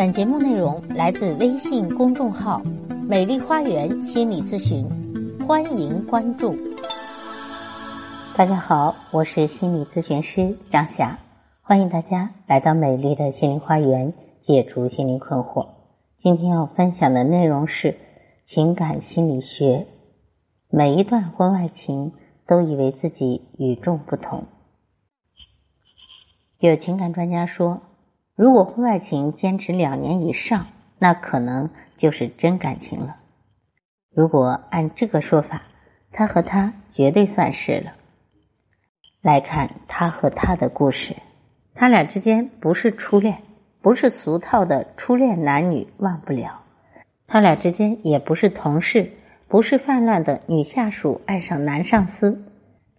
本节目内容来自微信公众号“美丽花园心理咨询”，欢迎关注。大家好，我是心理咨询师张霞，欢迎大家来到美丽的心灵花园，解除心灵困惑。今天要分享的内容是情感心理学。每一段婚外情都以为自己与众不同。有情感专家说。如果婚外情坚持两年以上，那可能就是真感情了。如果按这个说法，他和他绝对算是了。来看他和他的故事，他俩之间不是初恋，不是俗套的初恋男女忘不了；他俩之间也不是同事，不是泛滥的女下属爱上男上司，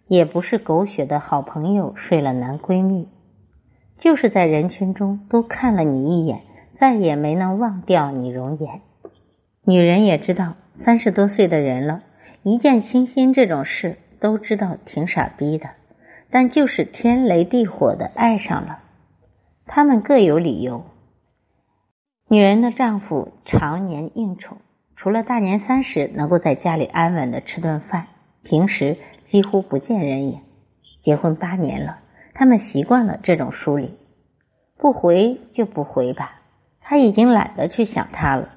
也不是狗血的好朋友睡了男闺蜜。就是在人群中多看了你一眼，再也没能忘掉你容颜。女人也知道，三十多岁的人了，一见倾心这种事都知道挺傻逼的，但就是天雷地火的爱上了。他们各有理由。女人的丈夫常年应酬，除了大年三十能够在家里安稳的吃顿饭，平时几乎不见人影。结婚八年了。他们习惯了这种疏离，不回就不回吧。他已经懒得去想他了。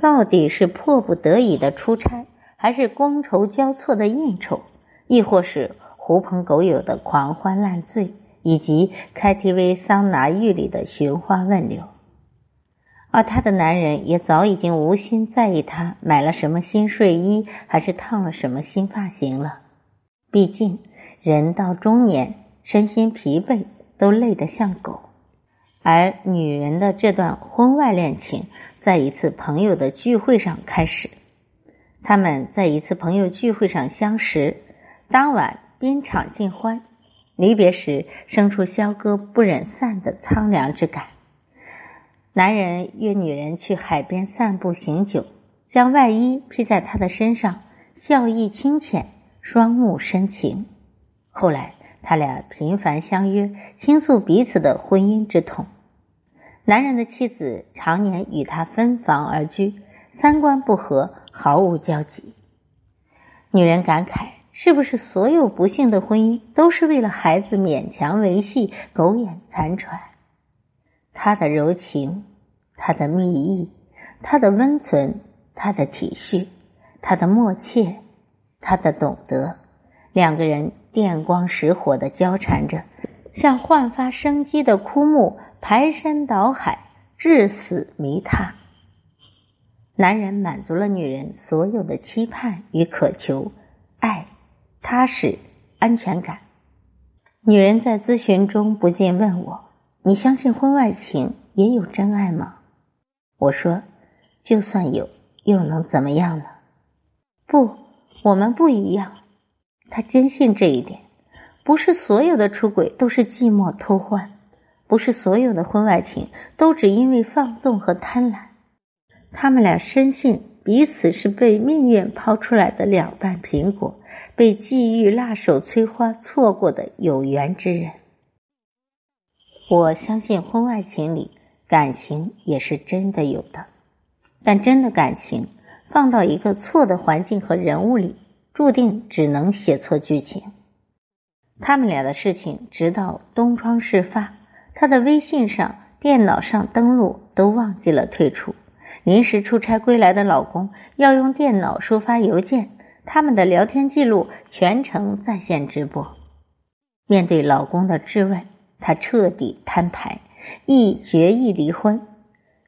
到底是迫不得已的出差，还是觥筹交错的应酬，亦或是狐朋狗友的狂欢烂醉，以及 KTV 桑拿浴里的寻花问柳？而他的男人也早已经无心在意他买了什么新睡衣，还是烫了什么新发型了。毕竟人到中年。身心疲惫，都累得像狗。而女人的这段婚外恋情，在一次朋友的聚会上开始。他们在一次朋友聚会上相识，当晚边场尽欢，离别时生出萧歌不忍散的苍凉之感。男人约女人去海边散步行酒，将外衣披在她的身上，笑意清浅，双目深情。后来。他俩频繁相约，倾诉彼此的婚姻之痛。男人的妻子常年与他分房而居，三观不合，毫无交集。女人感慨：是不是所有不幸的婚姻都是为了孩子勉强维系，苟延残喘？他的柔情，他的蜜意，他的温存，他的体恤，他的默契，他的懂得，两个人。电光石火的交缠着，像焕发生机的枯木，排山倒海，至死弥踏。男人满足了女人所有的期盼与渴求，爱、踏实、安全感。女人在咨询中不禁问我：“你相信婚外情也有真爱吗？”我说：“就算有，又能怎么样呢？”不，我们不一样。他坚信这一点，不是所有的出轨都是寂寞偷欢，不是所有的婚外情都只因为放纵和贪婪。他们俩深信彼此是被命运抛出来的两瓣苹果，被际遇辣手摧花错过的有缘之人。我相信婚外情里感情也是真的有的，但真的感情放到一个错的环境和人物里。注定只能写错剧情。他们俩的事情，直到东窗事发，他的微信上、电脑上登录都忘记了退出。临时出差归来的老公要用电脑收发邮件，他们的聊天记录全程在线直播。面对老公的质问，他彻底摊牌，亦决意离婚，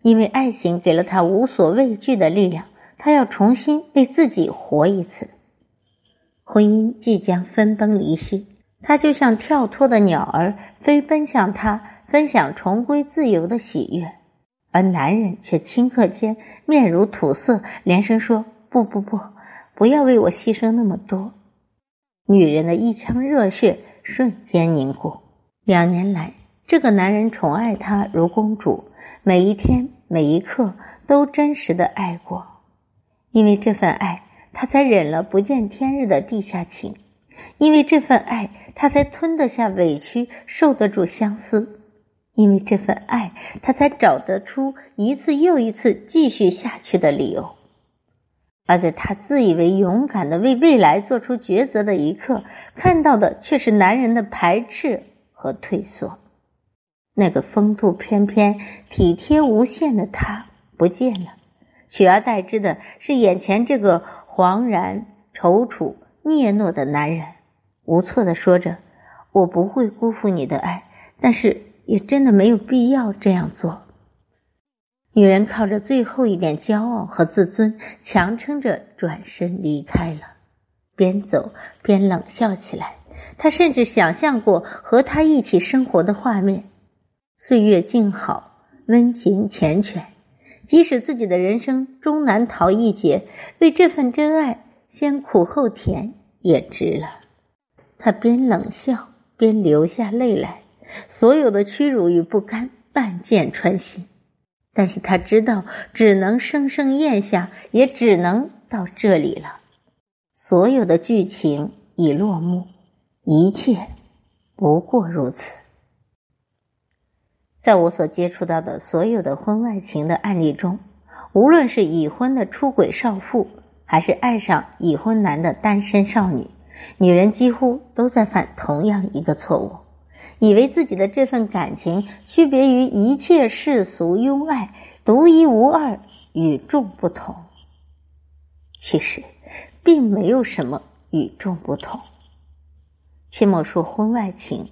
因为爱情给了他无所畏惧的力量。他要重新为自己活一次。婚姻即将分崩离析，他就像跳脱的鸟儿，飞奔向他，分享重归自由的喜悦。而男人却顷刻间面如土色，连声说：“不不不，不要为我牺牲那么多。”女人的一腔热血瞬间凝固。两年来，这个男人宠爱她如公主，每一天每一刻都真实的爱过，因为这份爱。他才忍了不见天日的地下情，因为这份爱，他才吞得下委屈，受得住相思，因为这份爱，他才找得出一次又一次继续下去的理由。而在他自以为勇敢的为未来做出抉择的一刻，看到的却是男人的排斥和退缩。那个风度翩翩、体贴无限的他不见了，取而代之的是眼前这个惶然、踌躇、怯懦的男人，无措的说着：“我不会辜负你的爱，但是也真的没有必要这样做。”女人靠着最后一点骄傲和自尊，强撑着转身离开了，边走边冷笑起来。她甚至想象过和他一起生活的画面，岁月静好，温情缱绻。即使自己的人生终难逃一劫，为这份真爱先苦后甜也值了。他边冷笑边流下泪来，所有的屈辱与不甘半箭穿心。但是他知道，只能生生咽下，也只能到这里了。所有的剧情已落幕，一切不过如此。在我所接触到的所有的婚外情的案例中，无论是已婚的出轨少妇，还是爱上已婚男的单身少女，女人几乎都在犯同样一个错误。以为自己的这份感情区别于一切世俗庸爱，独一无二，与众不同。其实，并没有什么与众不同。切莫说婚外情，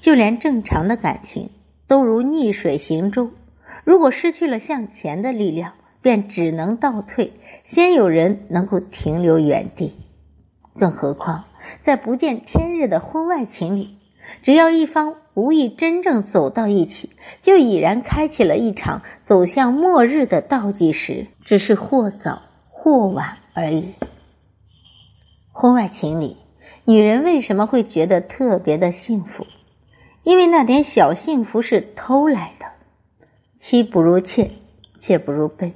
就连正常的感情都如逆水行舟。如果失去了向前的力量，便只能倒退。先有人能够停留原地，更何况在不见天日的婚外情里。只要一方无意真正走到一起，就已然开启了一场走向末日的倒计时，只是或早或晚而已。婚外情里，女人为什么会觉得特别的幸福？因为那点小幸福是偷来的。妻不如妾，妾不如卑，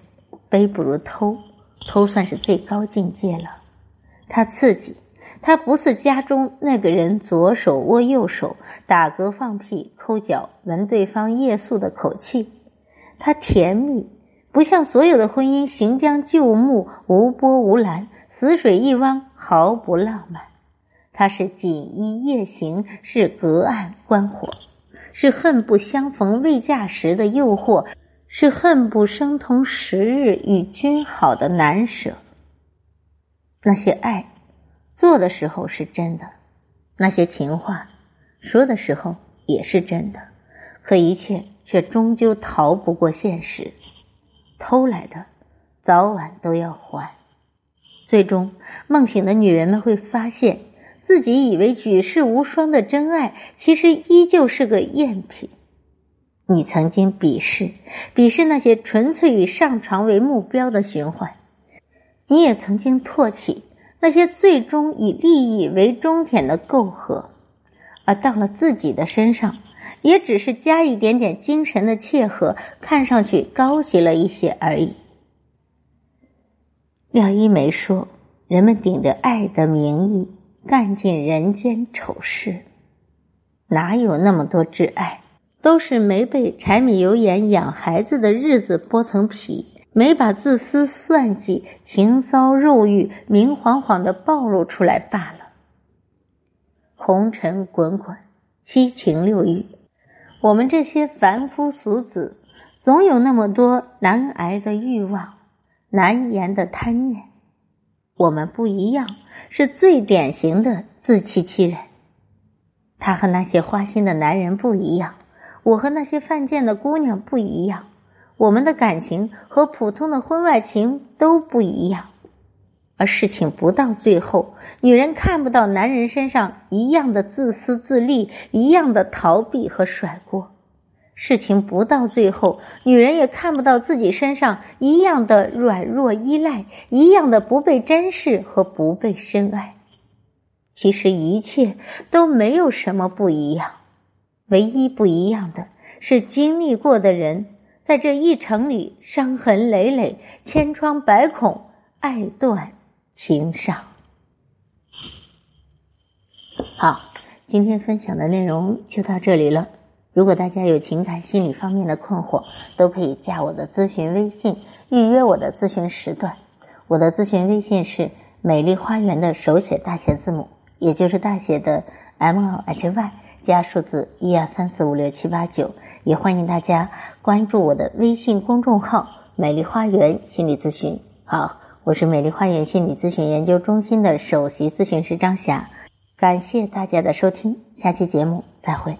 卑不如偷，偷算是最高境界了。它刺激。他不似家中那个人，左手握右手，打嗝放屁抠脚，闻对方夜宿的口气。他甜蜜，不像所有的婚姻行将就木，无波无澜，死水一汪，毫不浪漫。他是锦衣夜行，是隔岸观火，是恨不相逢未嫁时的诱惑，是恨不生同时日与君好的难舍。那些爱。做的时候是真的，那些情话说的时候也是真的，可一切却终究逃不过现实。偷来的，早晚都要还。最终，梦醒的女人们会发现自己以为举世无双的真爱，其实依旧是个赝品。你曾经鄙视，鄙视那些纯粹以上床为目标的循环，你也曾经唾弃。那些最终以利益为终点的媾和，而到了自己的身上，也只是加一点点精神的契合，看上去高级了一些而已。廖一梅说：“人们顶着爱的名义干尽人间丑事，哪有那么多挚爱？都是没被柴米油盐养孩子的日子剥层皮。”没把自私、算计、情骚、肉欲明晃晃的暴露出来罢了。红尘滚滚，七情六欲，我们这些凡夫俗子，总有那么多难挨的欲望，难言的贪念。我们不一样，是最典型的自欺欺人。他和那些花心的男人不一样，我和那些犯贱的姑娘不一样。我们的感情和普通的婚外情都不一样，而事情不到最后，女人看不到男人身上一样的自私自利，一样的逃避和甩锅；事情不到最后，女人也看不到自己身上一样的软弱依赖，一样的不被珍视和不被深爱。其实一切都没有什么不一样，唯一不一样的是经历过的人。在这一程里，伤痕累累，千疮百孔，爱断情伤。好，今天分享的内容就到这里了。如果大家有情感心理方面的困惑，都可以加我的咨询微信，预约我的咨询时段。我的咨询微信是美丽花园的手写大写字母，也就是大写的 M L H Y 加数字一二三四五六七八九。也欢迎大家关注我的微信公众号“美丽花园心理咨询”。好，我是美丽花园心理咨询研究中心的首席咨询师张霞。感谢大家的收听，下期节目再会。